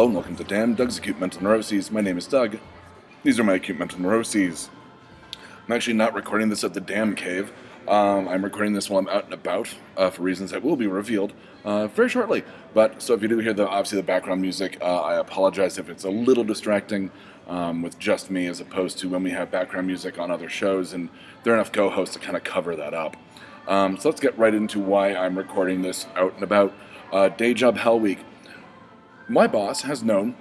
Hello and welcome to Damn Doug's Acute Mental Neuroses. My name is Doug. These are my acute mental neuroses. I'm actually not recording this at the Damn Cave. Um, I'm recording this while I'm out and about uh, for reasons that will be revealed uh, very shortly. But so if you do hear the obviously the background music, uh, I apologize if it's a little distracting um, with just me as opposed to when we have background music on other shows and there are enough co-hosts to kind of cover that up. Um, so let's get right into why I'm recording this out and about. Uh, Day Job Hell Week. My boss has known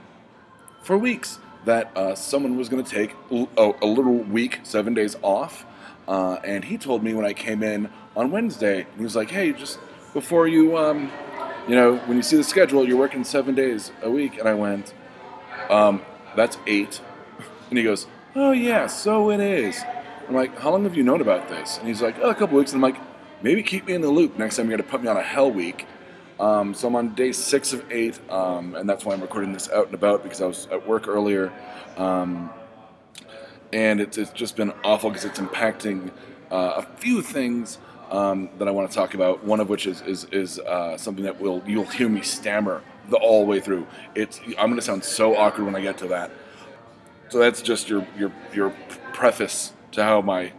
for weeks that uh, someone was going to take a little week, seven days off. Uh, and he told me when I came in on Wednesday, he was like, hey, just before you, um, you know, when you see the schedule, you're working seven days a week. And I went, um, that's eight. And he goes, oh, yeah, so it is. I'm like, how long have you known about this? And he's like, oh, a couple weeks. And I'm like, maybe keep me in the loop next time you're going to put me on a hell week. Um, so I'm on day six of eight, um, and that's why I'm recording this out and about because I was at work earlier, um, and it's, it's just been awful because it's impacting uh, a few things um, that I want to talk about. One of which is is, is uh, something that will you'll hear me stammer the all way through. It's I'm going to sound so awkward when I get to that. So that's just your your your preface to how my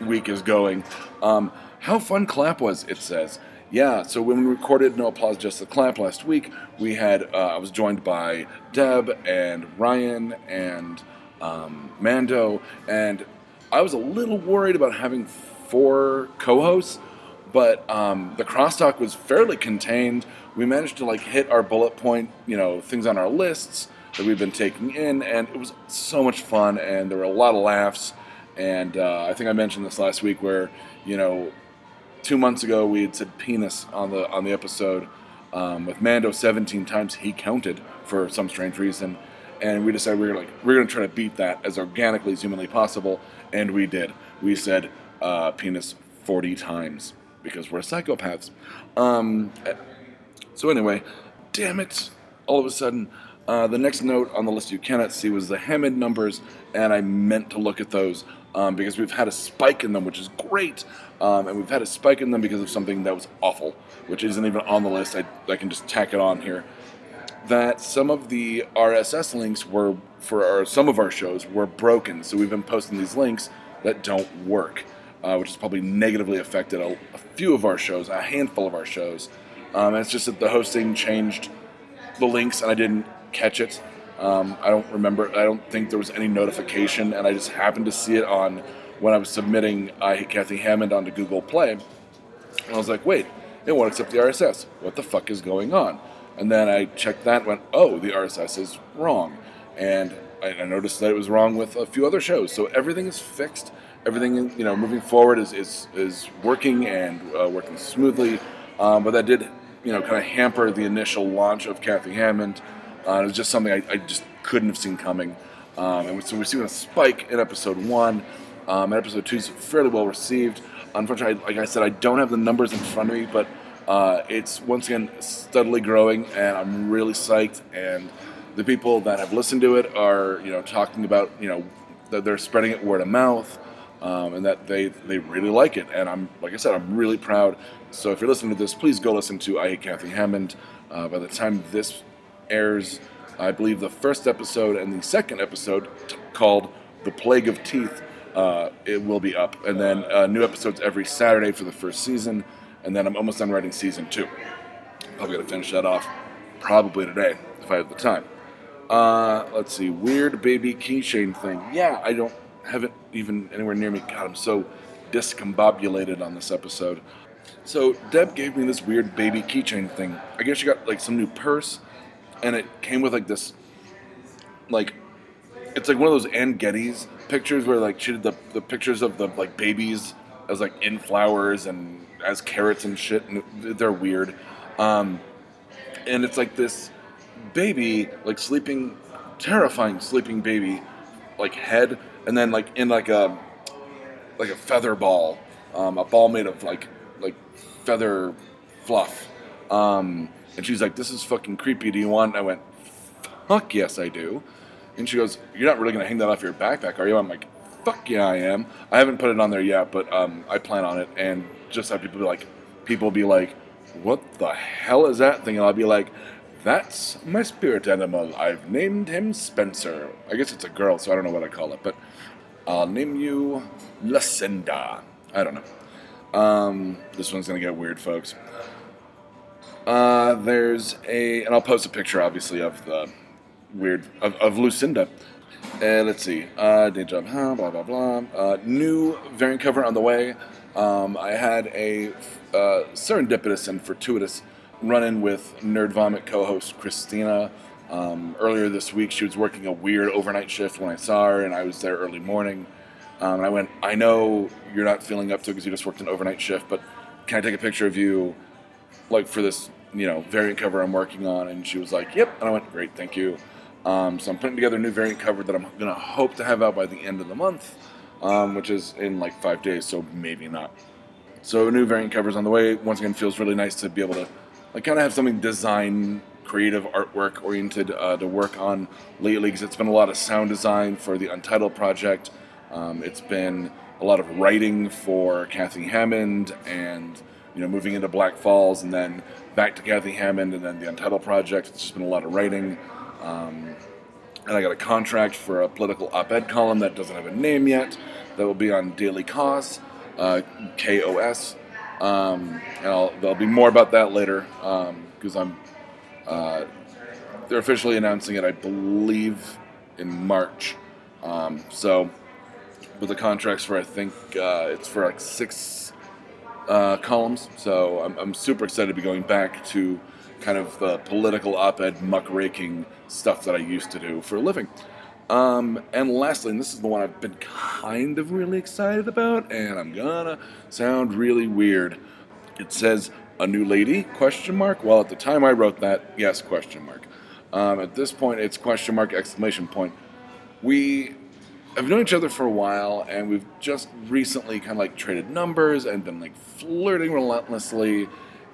week is going. Um, how fun clap was it says. Yeah, so when we recorded No Applause Just the Clap last week, we had uh, I was joined by Deb and Ryan and um, Mando, and I was a little worried about having four co-hosts, but um, the crosstalk was fairly contained. We managed to like hit our bullet point, you know, things on our lists that we've been taking in, and it was so much fun, and there were a lot of laughs. And uh, I think I mentioned this last week, where you know two months ago we had said penis on the on the episode um, with Mando 17 times he counted for some strange reason, and we decided we were like we're gonna try to beat that as organically as humanly possible, and we did. We said uh, penis 40 times because we're psychopaths. Um, so anyway, damn it! All of a sudden. Uh, the next note on the list you cannot see was the Hammond numbers, and I meant to look at those um, because we've had a spike in them, which is great, um, and we've had a spike in them because of something that was awful, which isn't even on the list. I, I can just tack it on here. That some of the RSS links were for our, some of our shows were broken, so we've been posting these links that don't work, uh, which has probably negatively affected a, a, few of our shows, a handful of our shows. Um, it's just that the hosting changed the links, and I didn't catch it. Um, I don't remember. I don't think there was any notification, and I just happened to see it on when I was submitting I Hate Kathy Hammond onto Google Play. And I was like, wait, it won't accept the RSS. What the fuck is going on? And then I checked that and went, oh, the RSS is wrong. And I, I noticed that it was wrong with a few other shows. So everything is fixed. Everything, you know, moving forward is, is, is working and uh, working smoothly. Um, but that did, you know, kind of hamper the initial launch of Kathy Hammond. Uh, it was just something I, I, just couldn't have seen coming. Um, and so we're seeing a spike in episode one. Um, and episode two is fairly well received. Unfortunately, like I said, I don't have the numbers in front of me, but uh, it's once again steadily growing, and I'm really psyched. And the people that have listened to it are, you know, talking about, you know, that they're spreading it word of mouth, um, and that they they really like it. And I'm, like I said, I'm really proud. So if you're listening to this, please go listen to I Hate Kathy Hammond. Uh, by the time this airs, I believe, the first episode and the second episode t- called The Plague of Teeth. Uh, it will be up. And then uh, new episodes every Saturday for the first season. And then I'm almost done writing season two. Probably going to finish that off probably today if I have the time. Uh, let's see. Weird baby keychain thing. Yeah, I don't have it even anywhere near me. God, I'm so discombobulated on this episode. So Deb gave me this weird baby keychain thing. I guess she got like some new purse and it came with like this, like, it's like one of those Anne Geddes pictures where like she did the, the pictures of the like babies as like in flowers and as carrots and shit, and they're weird. Um, and it's like this baby like sleeping, terrifying sleeping baby, like head, and then like in like a like a feather ball, um, a ball made of like like feather fluff. Um, and she's like, "This is fucking creepy. Do you want?" And I went, "Fuck yes, I do." And she goes, "You're not really gonna hang that off your backpack, are you?" I'm like, "Fuck yeah, I am." I haven't put it on there yet, but um, I plan on it. And just have people be like, people be like, "What the hell is that thing?" And I'll be like, That's my spirit animal. I've named him Spencer. I guess it's a girl, so I don't know what I call it, but I'll name you Lucinda. I don't know. Um, this one's gonna get weird, folks. Uh, there's a, and I'll post a picture, obviously, of the weird of, of Lucinda. And let's see, uh, day job, huh, blah blah blah. Uh, new variant cover on the way. Um, I had a uh, serendipitous and fortuitous run-in with Nerd Vomit co-host Christina. Um, earlier this week, she was working a weird overnight shift when I saw her, and I was there early morning. Um, and I went, I know you're not feeling up to it because you just worked an overnight shift, but can I take a picture of you, like for this, you know, variant cover I'm working on? And she was like, Yep. And I went, Great, thank you. Um, so I'm putting together a new variant cover that I'm gonna hope to have out by the end of the month, um, which is in like five days, so maybe not. So a new variant covers on the way. Once again, feels really nice to be able to like kind of have something design, creative artwork oriented uh, to work on lately because it's been a lot of sound design for the Untitled project. Um, it's been a lot of writing for Kathy Hammond and you know moving into Black Falls and then back to Kathy Hammond and then the Untitled project. It's just been a lot of writing. Um, and I got a contract for a political op-ed column that doesn't have a name yet. That will be on Daily Kos, uh, K-O-S. Um, and I'll, there'll be more about that later because um, I'm. Uh, they're officially announcing it, I believe, in March. Um, so, with the contracts for I think uh, it's for like six uh, columns. So I'm, I'm super excited to be going back to kind of the political op-ed muckraking stuff that I used to do for a living. Um, and lastly, and this is the one I've been kind of really excited about, and I'm gonna sound really weird. It says a new lady question mark. Well, at the time I wrote that, yes question mark. Um, at this point, it's question mark exclamation point. We have known each other for a while, and we've just recently kind of like traded numbers and been like flirting relentlessly.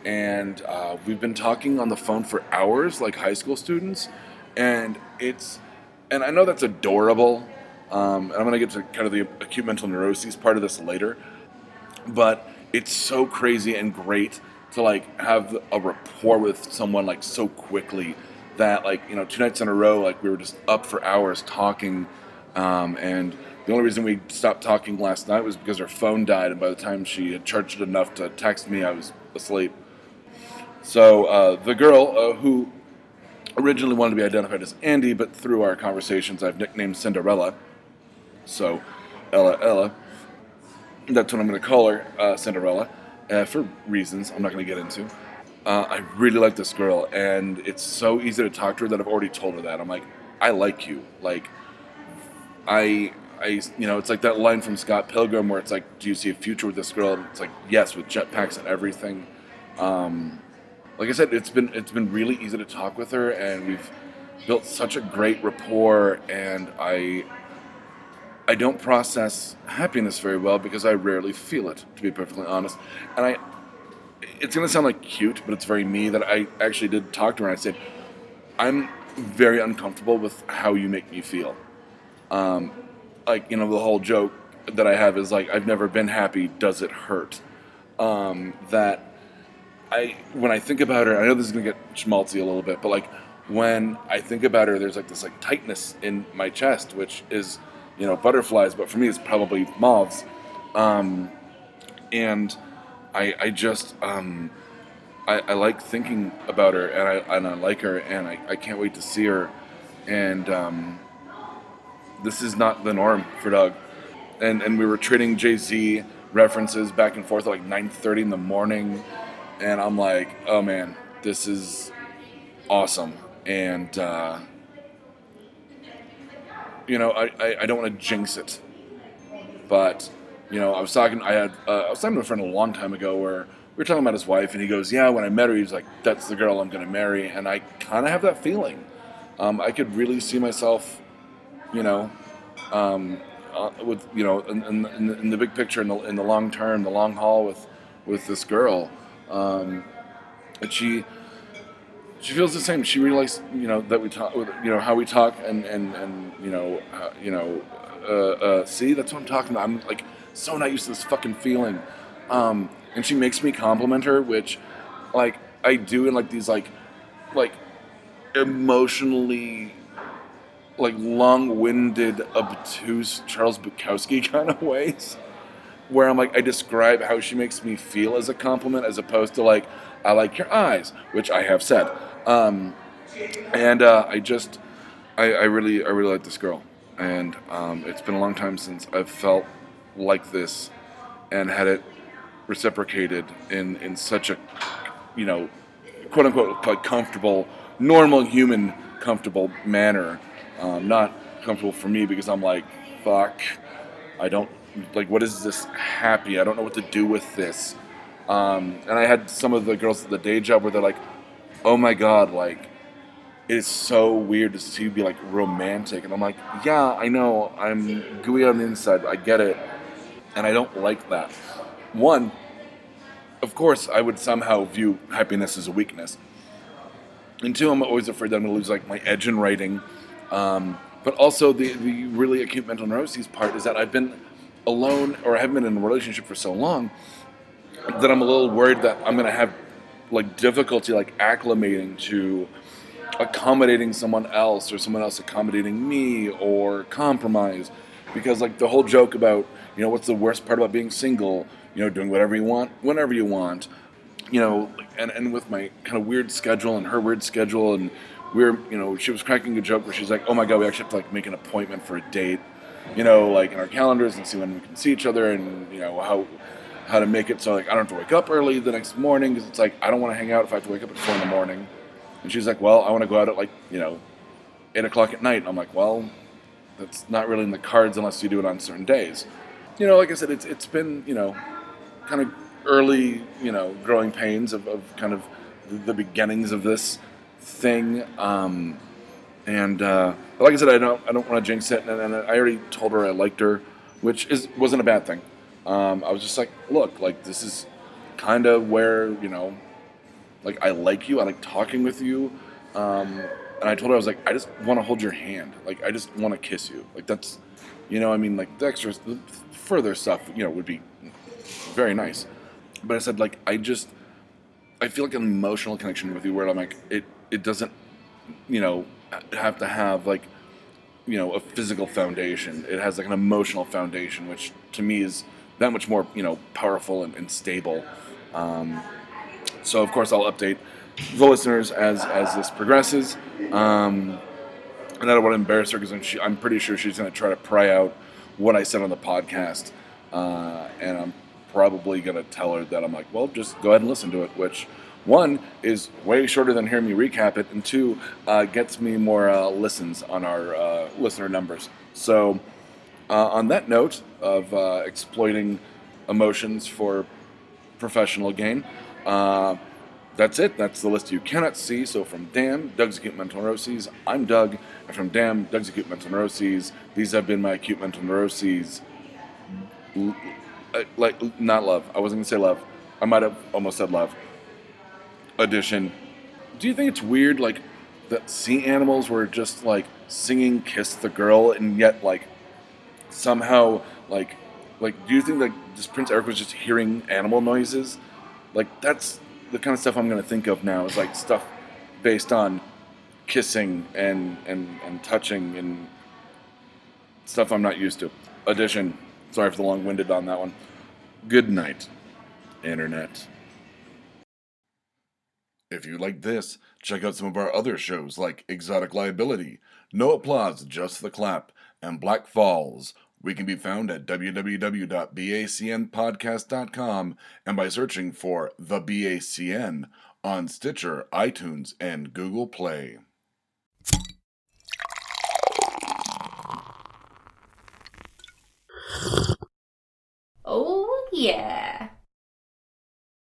And uh, we've been talking on the phone for hours, like high school students. And it's and I know that's adorable. Um, and I'm going to get to kind of the acute mental neuroses part of this later, but it's so crazy and great to like have a rapport with someone like so quickly that like you know two nights in a row like we were just up for hours talking, um, and the only reason we stopped talking last night was because her phone died, and by the time she had charged it enough to text me, I was asleep. So uh, the girl uh, who originally wanted to be identified as Andy, but through our conversations, I've nicknamed Cinderella. So, Ella, Ella. That's what I'm going to call her, uh, Cinderella, uh, for reasons I'm not going to get into. Uh, I really like this girl, and it's so easy to talk to her that I've already told her that. I'm like, I like you. Like, I, I, you know, it's like that line from Scott Pilgrim where it's like, "Do you see a future with this girl?" And it's like, "Yes," with jetpacks and everything. Um, like I said, it's been it's been really easy to talk with her, and we've built such a great rapport. And I I don't process happiness very well because I rarely feel it, to be perfectly honest. And I it's gonna sound like cute, but it's very me that I actually did talk to her and I said, I'm very uncomfortable with how you make me feel. Um, like you know the whole joke that I have is like I've never been happy. Does it hurt? Um, that I when I think about her, I know this is gonna get schmaltzy a little bit, but like when I think about her, there's like this like tightness in my chest, which is you know butterflies, but for me it's probably moths. Um, and I I just um, I, I like thinking about her, and I and I like her, and I, I can't wait to see her. And um, this is not the norm for Doug. And and we were trading Jay Z references back and forth at like 9:30 in the morning and I'm like, oh man, this is awesome. And uh, you know, I, I, I don't want to jinx it, but you know, I was talking. I had uh, I was talking to a friend a long time ago where we were talking about his wife, and he goes, "Yeah, when I met her, he was like, that's the girl I'm to marry," and I kind of have that feeling. Um, I could really see myself, you know, um, uh, with you know, in, in, in, the, big picture, in the, in the long term, the long haul with with this girl. Um, and she she feels the same. She really likes you know that we talk, you know how we talk, and and and you know uh, you know uh, uh, see that's what I'm talking about. I'm like so not used to this fucking feeling. Um, and she makes me compliment her, which like I do in like these like like emotionally like long-winded, obtuse Charles Bukowski kind of ways, where I'm like I describe how she makes me feel as a compliment, as opposed to like I like your eyes, which I have said, um, and uh, I just I, I, really I really like this girl, and um, it's been a long time since I've felt like this and had it reciprocated in in such a you know quote unquote like comfortable normal human comfortable manner um, not comfortable for me because I'm like, fuck, I don't like what is this happy? I don't know what to do with this. Um, and I had some of the girls at the day job where they're like, oh my god, like it is so weird to see you be like romantic. And I'm like, yeah, I know, I'm gooey on the inside, I get it. And I don't like that. One, of course, I would somehow view happiness as a weakness. And two, I'm always afraid that I'm to lose like my edge in writing um, but also the, the really acute mental neuroses part is that I've been alone or I haven't been in a relationship for so long that I'm a little worried that I'm going to have like difficulty like acclimating to accommodating someone else or someone else accommodating me or compromise. Because like the whole joke about you know what's the worst part about being single? You know doing whatever you want whenever you want. You know and, and with my kind of weird schedule and her weird schedule and we were, you know, she was cracking a joke where she's like, "Oh my god, we actually have to like make an appointment for a date, you know, like in our calendars and see when we can see each other and you know how how to make it so like I don't have to wake up early the next morning because it's like I don't want to hang out if I have to wake up at four in the morning." And she's like, "Well, I want to go out at like you know eight o'clock at night." And I'm like, "Well, that's not really in the cards unless you do it on certain days." You know, like I said, it's it's been you know kind of early you know growing pains of, of kind of the beginnings of this thing. Um, and uh, like I said, I don't I don't want to jinx it. And, and, I already told her I liked her, which is wasn't a bad thing. Um, I was just like, look, like this is kind of where you know, like I like you. I like talking with you. Um, and I told her I was like, I just want to hold your hand. Like I just want to kiss you. Like that's, you know, I mean, like the extra, the further stuff, you know, would be very nice. But I said like I just, I feel like an emotional connection with you where I'm like it it doesn't, you know, have to have like, you know, a physical foundation. It has like an emotional foundation, which to me is that much more, you know, powerful and, and stable. Um, so of course I'll update the listeners as as this progresses. Um, and I don't want to embarrass her because I'm, pretty sure she's going to try to pry out what I said on the podcast, uh, and I'm probably going to tell her that I'm like, well, just go ahead and listen to it, which one is way shorter than hearing me recap it, and two uh, gets me more uh, listens on our uh, listener numbers. So, uh, on that note of uh, exploiting emotions for professional gain, uh, that's it. That's the list you cannot see. So, from Damn, Doug's Acute Mental Neuroses, I'm Doug. And from Damn, Doug's Acute Mental Neuroses, these have been my acute mental neuroses. L- like, not love. I wasn't going to say love. I might have almost said love edition. Do you think it's weird, like, that sea animals were just like singing "Kiss the Girl" and yet like somehow like like do you think that this Prince Eric was just hearing animal noises? Like that's the kind of stuff I'm gonna think of now is like stuff based on kissing and and and touching and stuff I'm not used to. Addition. Sorry for the long-winded on that one. Good night, internet. If you like this, check out some of our other shows like Exotic Liability, No Applause, Just the Clap, and Black Falls. We can be found at www.bacnpodcast.com and by searching for The BACN on Stitcher, iTunes, and Google Play.